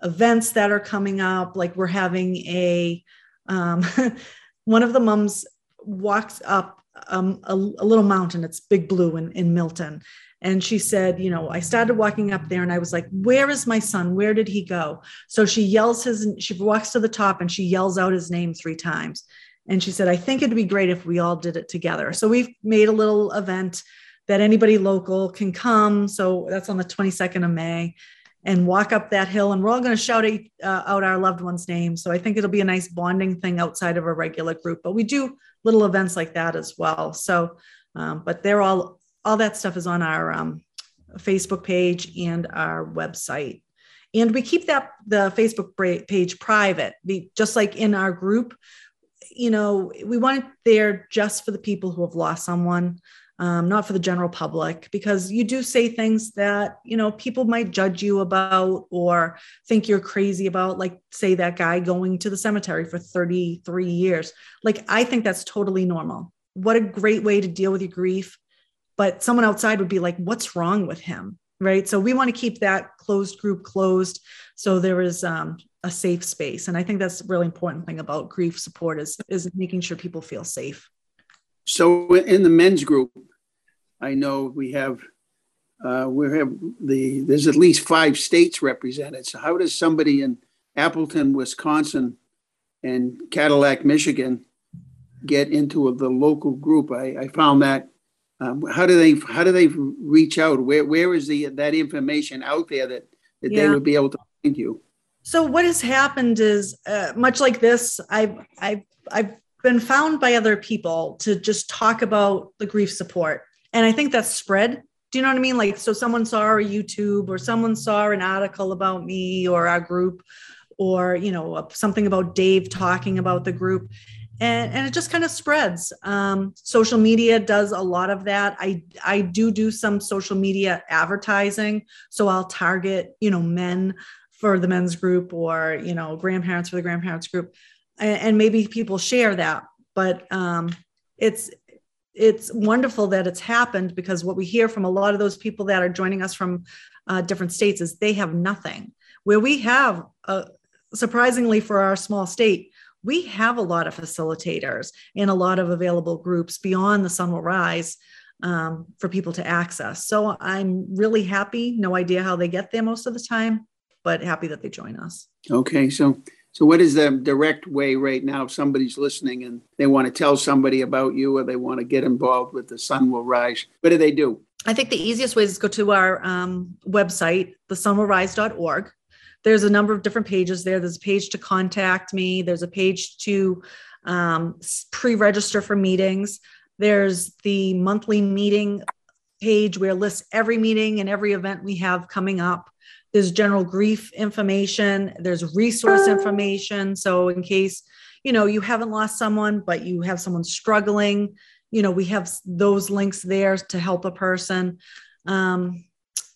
Speaker 2: events that are coming up. Like we're having a um, one of the mums walks up um, a, a, little mountain. It's Big Blue in, in Milton, And she said, you know, I started walking up there and I was like, where is my son? Where did he go? So she yells his, she walks to the top and she yells out his name three times. And she said, I think it'd be great if we all did it together. So we've made a little event that anybody local can come. So that's on the 22nd of May and walk up that hill. And we're all going to shout uh, out our loved one's name. So I think it'll be a nice bonding thing outside of a regular group. But we do little events like that as well. So, um, but they're all all that stuff is on our um, Facebook page and our website. And we keep that the Facebook page private, just like in our group. You know, we want it there just for the people who have lost someone, um, not for the general public, because you do say things that you know people might judge you about or think you're crazy about. Like, say that guy going to the cemetery for 33 years. Like, I think that's totally normal. What a great way to deal with your grief but someone outside would be like what's wrong with him? Right? So we want to keep that closed group closed so there is um, a safe space. And i think that's a really important thing about grief support is is making sure people feel safe.
Speaker 1: So in the men's group i know we have uh, we have the there's at least five states represented. So how does somebody in appleton wisconsin and cadillac michigan get into the local group? I, I found that um, how do they how do they reach out? Where where is the that information out there that that yeah. they would be able to find you?
Speaker 2: So what has happened is uh, much like this. I've I've I've been found by other people to just talk about the grief support, and I think that's spread. Do you know what I mean? Like, so someone saw our YouTube, or someone saw an article about me or our group, or you know something about Dave talking about the group, and, and it just kind of spreads. Um, social media does a lot of that. I I do do some social media advertising, so I'll target you know men for the men's group or you know grandparents for the grandparents group, and, and maybe people share that. But um, it's it's wonderful that it's happened because what we hear from a lot of those people that are joining us from uh, different states is they have nothing. Where we have, uh, surprisingly for our small state, we have a lot of facilitators and a lot of available groups beyond the sun will rise um, for people to access. So I'm really happy. No idea how they get there most of the time, but happy that they join us.
Speaker 1: Okay, so so what is the direct way right now if somebody's listening and they want to tell somebody about you or they want to get involved with the sun will rise? What do they do?
Speaker 2: I think the easiest way is go to our um, website, thesunwillrise.org there's a number of different pages there. There's a page to contact me, there's a page to um, pre register for meetings. There's the monthly meeting page where it lists every meeting and every event we have coming up. There's general grief information, there's resource information. So, in case you know you haven't lost someone, but you have someone struggling, you know, we have those links there to help a person. Um,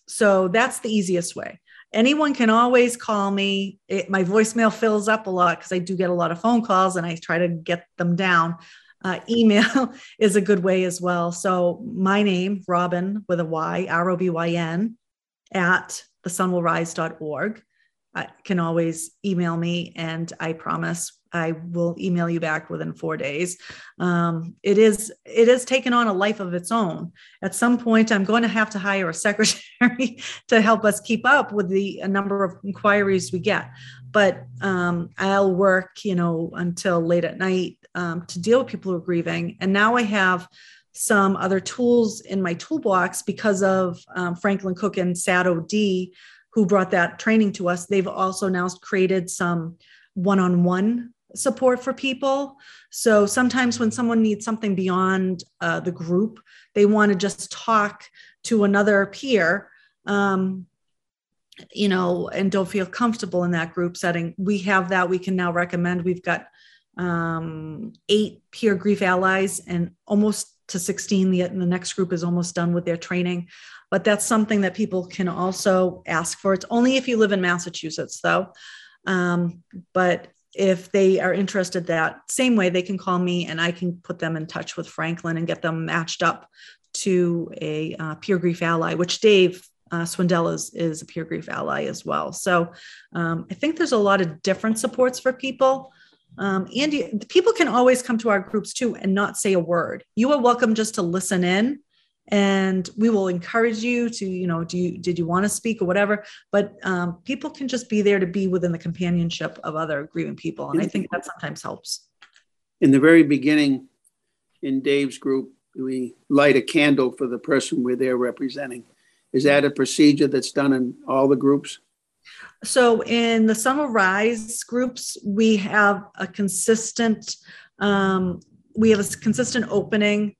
Speaker 2: so that's the easiest way anyone can always call me. It, my voicemail fills up a lot because I do get a lot of phone calls and I try to get them down. Uh, email is a good way as well. So my name, Robyn with a Y, R O B Y N, at thesunwillrise.org. I can always email me and I promise I will email you back within four days. Um, it is it has taken on a life of its own. At some point, I'm going to have to hire a secretary to help us keep up with the number of inquiries we get. But um, I'll work, you know, until late at night um, to deal with people who are grieving. And now I have some other tools in my toolbox because of um, Franklin Cook and SADD, who brought that training to us. They've also now created some one-on-one support for people. So sometimes when someone needs something beyond uh, the group, they want to just talk to another peer, um, you know, and don't feel comfortable in that group setting. We have that. We can now recommend. We've got um, eight peer grief allies and almost to 16. The, the next group is almost done with their training. But that's something that people can also ask for. It's only if you live in Massachusetts, though. Um, but if they are interested that same way, they can call me and I can put them in touch with Franklin and get them matched up to a uh, peer grief ally, which Dave uh, Swindell is, is a peer grief ally as well. So um, I think there's a lot of different supports for people. Um, and people can always come to our groups too and not say a word. You are welcome just to listen in and we will encourage you to you know do you did you want to speak or whatever? But um, people can just be there to be within the companionship of other grieving people and i think that sometimes helps.
Speaker 1: In the very beginning in dave's group we light a candle for the person we're there representing. Is that a procedure that's done in all the groups?
Speaker 2: So in the Sun Will Rise groups we have a consistent um, we have a consistent opening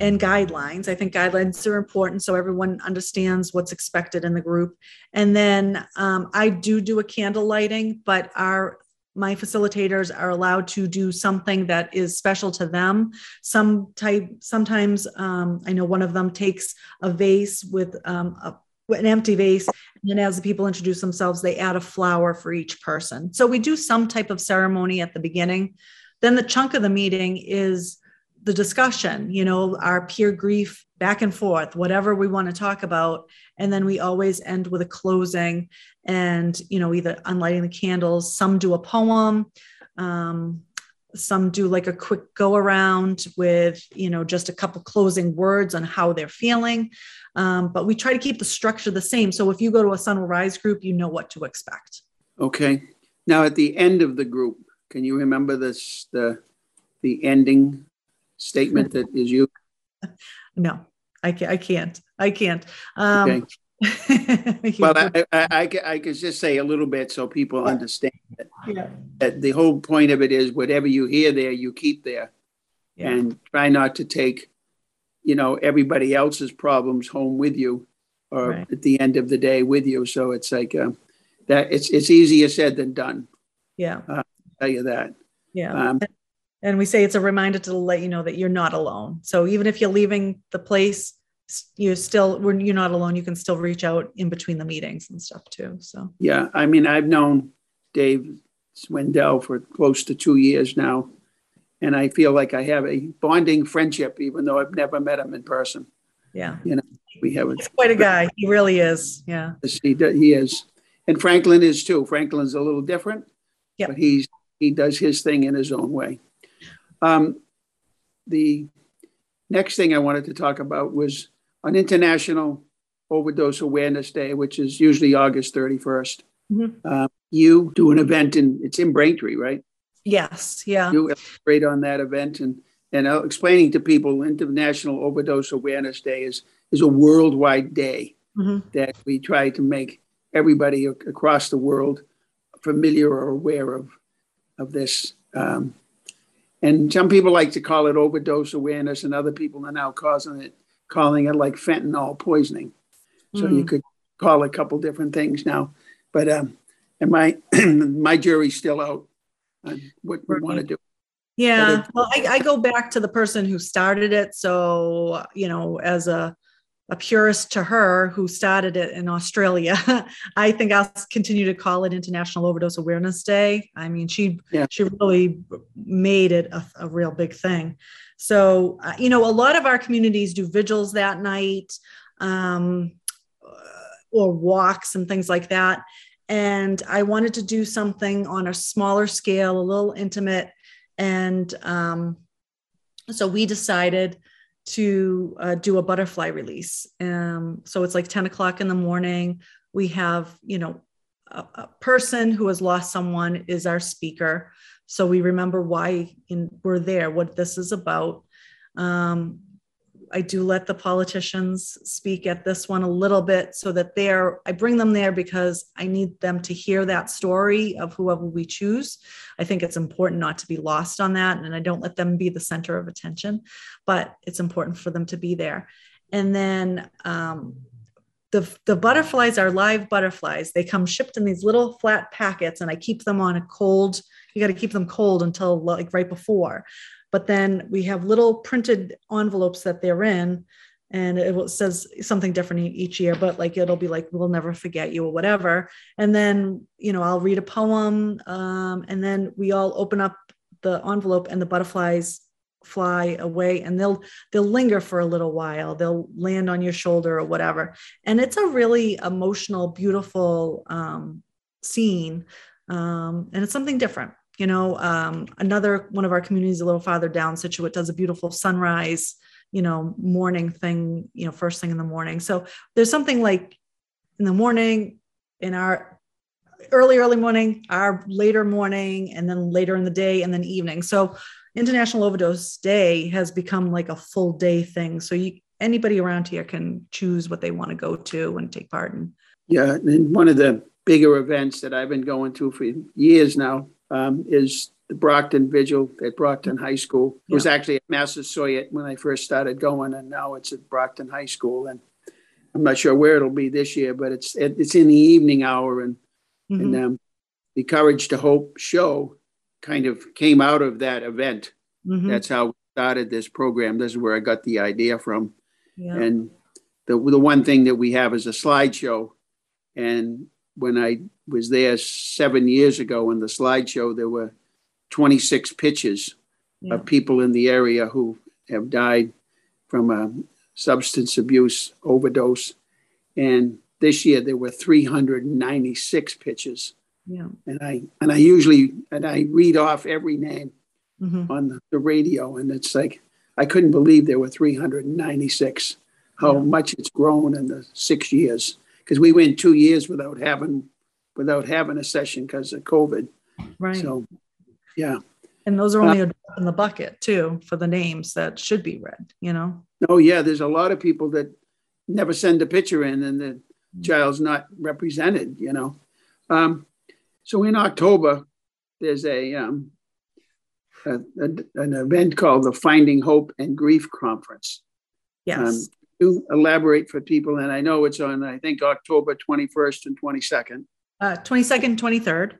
Speaker 2: and guidelines. I think guidelines are important so everyone understands what's expected in the group. And then um, I do do a candle lighting, but our my facilitators are allowed to do something that is special to them. Some type, sometimes um, I know one of them takes a vase with um, a, an empty vase, and as the people introduce themselves, they add a flower for each person. So we do some type of ceremony at the beginning. Then the chunk of the meeting is the discussion, you know, our peer grief back and forth, whatever we want to talk about. And then we always end with a closing and, you know, either unlighting the candles. Some do a poem. Um, some do like a quick go around with, you know, just a couple closing words on how they're feeling. Um, but we try to keep the structure the same. So if you go to a Sun Will Rise group, you know what to expect.
Speaker 1: Okay. Now at the end of the group, can you remember this the the ending statement that is you?
Speaker 2: No, I can't. I can't. I can't. Um, okay.
Speaker 1: well, I, I, I, I could just say a little bit so people understand that, yeah. that the whole point of it is whatever you hear there, you keep there, yeah. and try not to take, you know, everybody else's problems home with you, or right. at the end of the day with you. So it's like uh, that. It's it's easier said than done.
Speaker 2: Yeah, uh,
Speaker 1: I'll tell you that.
Speaker 2: Yeah. Um, and we say it's a reminder to let you know that you're not alone. So even if you're leaving the place you're still when you're not alone you can still reach out in between the meetings and stuff too so.
Speaker 1: Yeah i mean i've known dave swindell for close to two years now. And i feel like i have a bonding friendship even though i've never met him in person.
Speaker 2: Yeah.
Speaker 1: You know we have a,
Speaker 2: He's quite a guy. He really is yeah.
Speaker 1: He, he is. And franklin is too. Franklin's a little different.
Speaker 2: Yeah
Speaker 1: but he's he does his thing in his own way um, the next thing I wanted to talk about was on International Overdose Awareness Day, which is usually August 31st. Mm-hmm. Uh, you do an event in it's in Braintree, right?
Speaker 2: Yes, yeah.
Speaker 1: You elaborate on that event and and uh, explaining to people International Overdose Awareness Day is is a worldwide day mm-hmm. that we try to make everybody across the world familiar or aware of of this um, and some people like to call it overdose awareness, and other people are now causing it, calling it like fentanyl poisoning. So mm. you could call it a couple different things now. But um, and my my jury's still out on what we want to do.
Speaker 2: Yeah, well, I, I go back to the person who started it. So you know, as a a purist to her who started it in Australia. I think I'll continue to call it International Overdose Awareness Day. I mean, she yeah. she really made it a, a real big thing. So, uh, you know, a lot of our communities do vigils that night um, or walks and things like that. And I wanted to do something on a smaller scale, a little intimate. And um, so we decided to uh, do a butterfly release. Um, so it's like 10 o'clock in the morning. We have, you know, a, a, person who has lost someone is our speaker. So we remember why in, we're there, what this is about. Um, I do let the politicians speak at this one a little bit so that they're, I bring them there because I need them to hear that story of whoever we choose. I think it's important not to be lost on that. And I don't let them be the center of attention, but it's important for them to be there. And then um, the, the butterflies are live butterflies. They come shipped in these little flat packets, and I keep them on a cold, you got to keep them cold until like right before but then we have little printed envelopes that they're in and it says something different each year but like it'll be like we'll never forget you or whatever. And then you know i'll read a poem um, and then we all open up the envelope and the butterflies fly away and they'll they'll linger for a little while. They'll land on your shoulder or whatever. And it's a really emotional beautiful um, scene um, and it's something different you know um, another one of our communities a little farther down Scituate does a beautiful sunrise you know, morning thing, you know, first thing in the morning. So there's something like in the morning, in our early, early morning, our later morning, and then later in the day, and then evening. So International Overdose Day has become like a full day thing. So you anybody around here can choose what they want to go to and take part in.
Speaker 1: Yeah, and one of the bigger events that I've been going to for years now um, is the Brockton Vigil at Brockton High School. It was actually at Massasoit when I first started going, and now it's at Brockton High School. And I'm not sure where it'll be this year, but it's it's in the evening hour, and mm-hmm. and um, the Courage to Hope show kind of came out of that event. Mm-hmm. That's how we started this program. This is where I got the idea from. Yeah. And the the one thing that we have is a slideshow, and when I was there seven years ago in the slideshow, there were 26 pictures yeah. of people in the area who have died from a substance abuse overdose. And this year there were 396 pictures. Yeah. And I and I usually and I read off every name mm-hmm. on the, the, radio, and it's like I couldn't believe there were 396. How yeah. much it's grown in the six years because we went two years without having without having a session because of COVID.
Speaker 2: Right.
Speaker 1: So, yeah.
Speaker 2: And those are only uh, in the bucket too for the names that should be read. You know.
Speaker 1: Oh yeah, there's a lot of people that never send a picture in, and the mm-hmm. child's not represented. You know. Um, so in October, there's a, um, a, a, an event called the Finding Hope and Grief Conference.
Speaker 2: Yes. Um,
Speaker 1: to elaborate for people, and I know it's on, I think, October 21st and 22nd.
Speaker 2: Uh, 22nd, 23rd.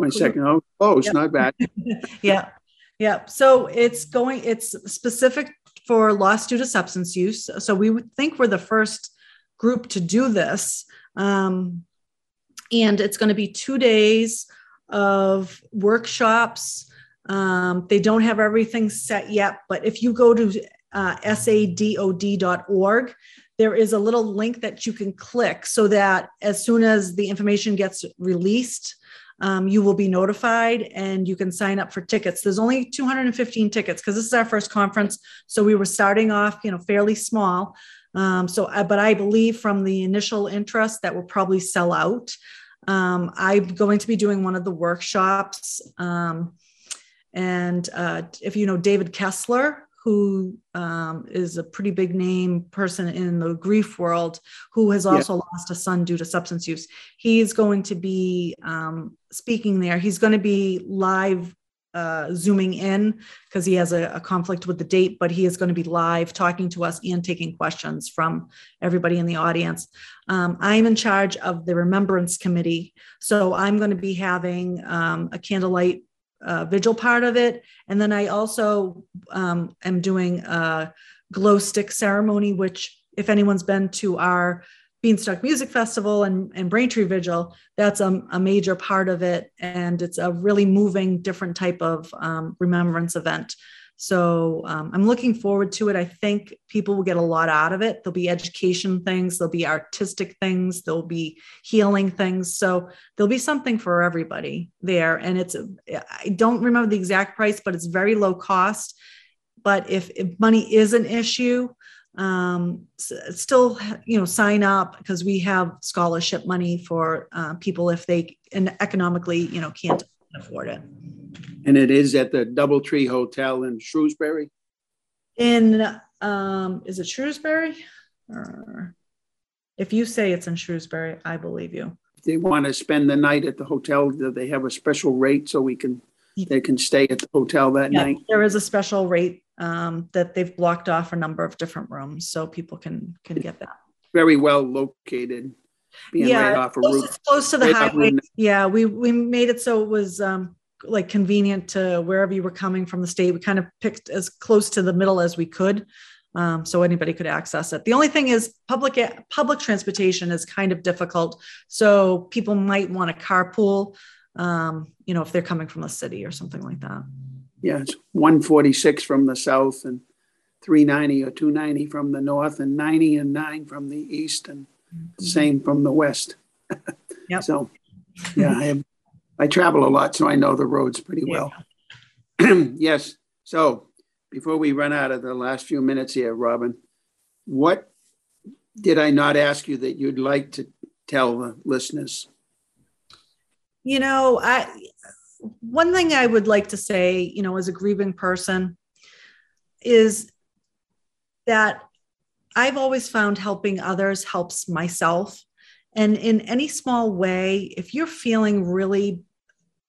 Speaker 1: 22nd. Oh, close, yep. not bad.
Speaker 2: yeah. Yeah. So it's going, it's specific for lost due to substance use. So we would think we're the first group to do this. Um, and it's going to be two days of workshops. Um, they don't have everything set yet, but if you go to uh, sadod.org, there is a little link that you can click so that as soon as the information gets released, um, you will be notified and you can sign up for tickets. There's only 215 tickets because this is our first conference. So we were starting off, you know, fairly small. Um, so, uh, but I believe from the initial interest that will probably sell out. Um, I'm going to be doing one of the workshops. Um, and uh, if you know David Kessler, who um, is a pretty big name person in the grief world, who has also yeah. lost a son due to substance use, he's going to be um, speaking there. He's going to be live uh, zooming in because he has a, a, conflict with the date, but he is going to be live talking to us and taking questions from everybody in the audience. Um, I'm in charge of the Remembrance Committee. So I'm going to be having um, a candlelight uh, vigil part of it. And then I also um, am doing a glow stick ceremony, which, if anyone's been to our Beanstalk Music Festival and, and Braintree Vigil, that's a, a major part of it. And it's a really moving, different type of um, remembrance event. So um, I'm looking forward to it. I think people will get a lot out of it. There'll be education things, there'll be artistic things, there'll be healing things. So there'll be something for everybody there. And it's, I don't remember the exact price, but it's very low cost. But if, if money is an issue, um, still you know sign up because we have scholarship money for uh, people if they and economically you know can't afford it
Speaker 1: and it is at the doubletree hotel in shrewsbury
Speaker 2: in um, is it shrewsbury or if you say it's in shrewsbury i believe you
Speaker 1: they want to spend the night at the hotel they have a special rate so we can they can stay at the hotel that yeah, night
Speaker 2: there is a special rate um, that they've blocked off a number of different rooms so people can can get that.
Speaker 1: Very well located.
Speaker 2: yeah, right close, it's close to the right highway. Yeah, we we made it so it was um, like convenient to wherever you were coming from the state. We kind of picked as close to the middle as we could. Um, so anybody could access it. The only thing is public public transportation is kind of difficult. So people might want to carpool, um, you know, if they're coming from the city or something like that
Speaker 1: yeah, it's 146 from the south and 390 or 290 from the north and 90 and 9 from the east and mm-hmm. same from the west. yep. So, yeah, I have, I travel a lot, so I know the roads pretty well. yes. So, before we run out of the last few minutes here, Robyn, what did I not ask you that you'd like to tell the listeners?
Speaker 2: You know, I one thing I would like to say, you know, as a grieving person, is that I've always found helping others helps myself. And in any small way, if you're feeling really,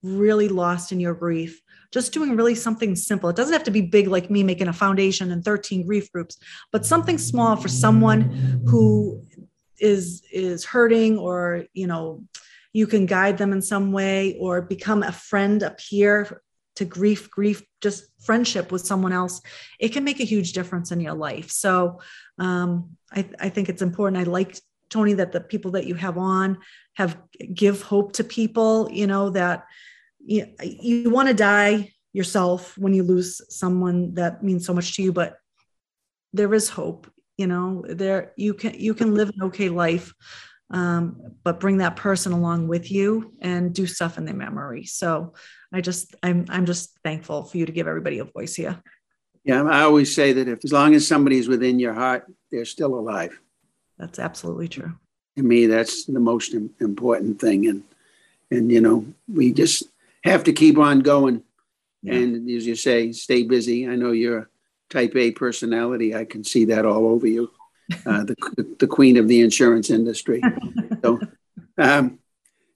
Speaker 2: really lost in your grief, just doing really something simple. It doesn't have to be big like me making a foundation and 13 grief groups, but something small for someone who is is hurting or, you know, you can guide them in some way or become a friend, a peer to grief, grief, just friendship with someone else, it can make a huge difference in your life. So um, I, I think it's important. I like Tony that the people that you have on have give hope to people. You know that you, you want to die yourself when you lose someone that means so much to you, but there is hope. You know there you can you can live an okay life um, but bring that person along with you and do stuff in their memory. So I just, I'm, I'm just thankful for you to give everybody a voice here.
Speaker 1: Yeah, I always say that if as long as somebody's within your heart, they're still alive.
Speaker 2: That's absolutely true.
Speaker 1: To me, that's the most important thing, and and you know, we just have to keep on going. Yeah. And as you say, stay busy. I know you're a type A personality. I can see that all over you. Uh, the, the queen of the insurance industry. so, um,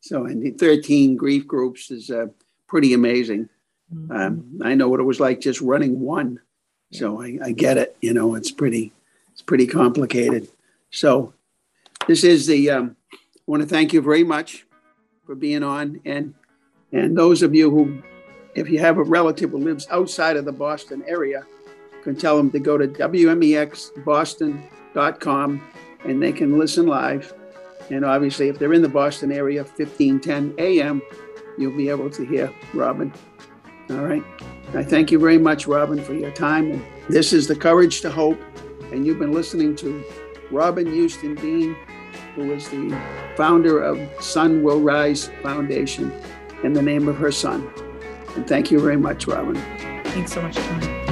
Speaker 1: so and the 13 grief groups is uh, pretty amazing. Mm-hmm. Um, I know what it was like just running one, so I, I, get it. You know, it's pretty, it's pretty complicated. So, this is the. Um, I want to thank you very much for being on, and and those of you who, if you have a relative who lives outside of the Boston area, can tell them to go to WMEXBoston.com and they can listen live. And obviously, if they're in the Boston area, 1510 a.m., you'll be able to hear Robyn. All right. I thank you very much, Robyn, for your time. This is The Courage to Hope. And you've been listening to Robyn Houston Bean, who is the founder of Sun Will Rise Foundation in the name of her son. And thank you very much, Robyn.
Speaker 2: Thanks so much, Tony.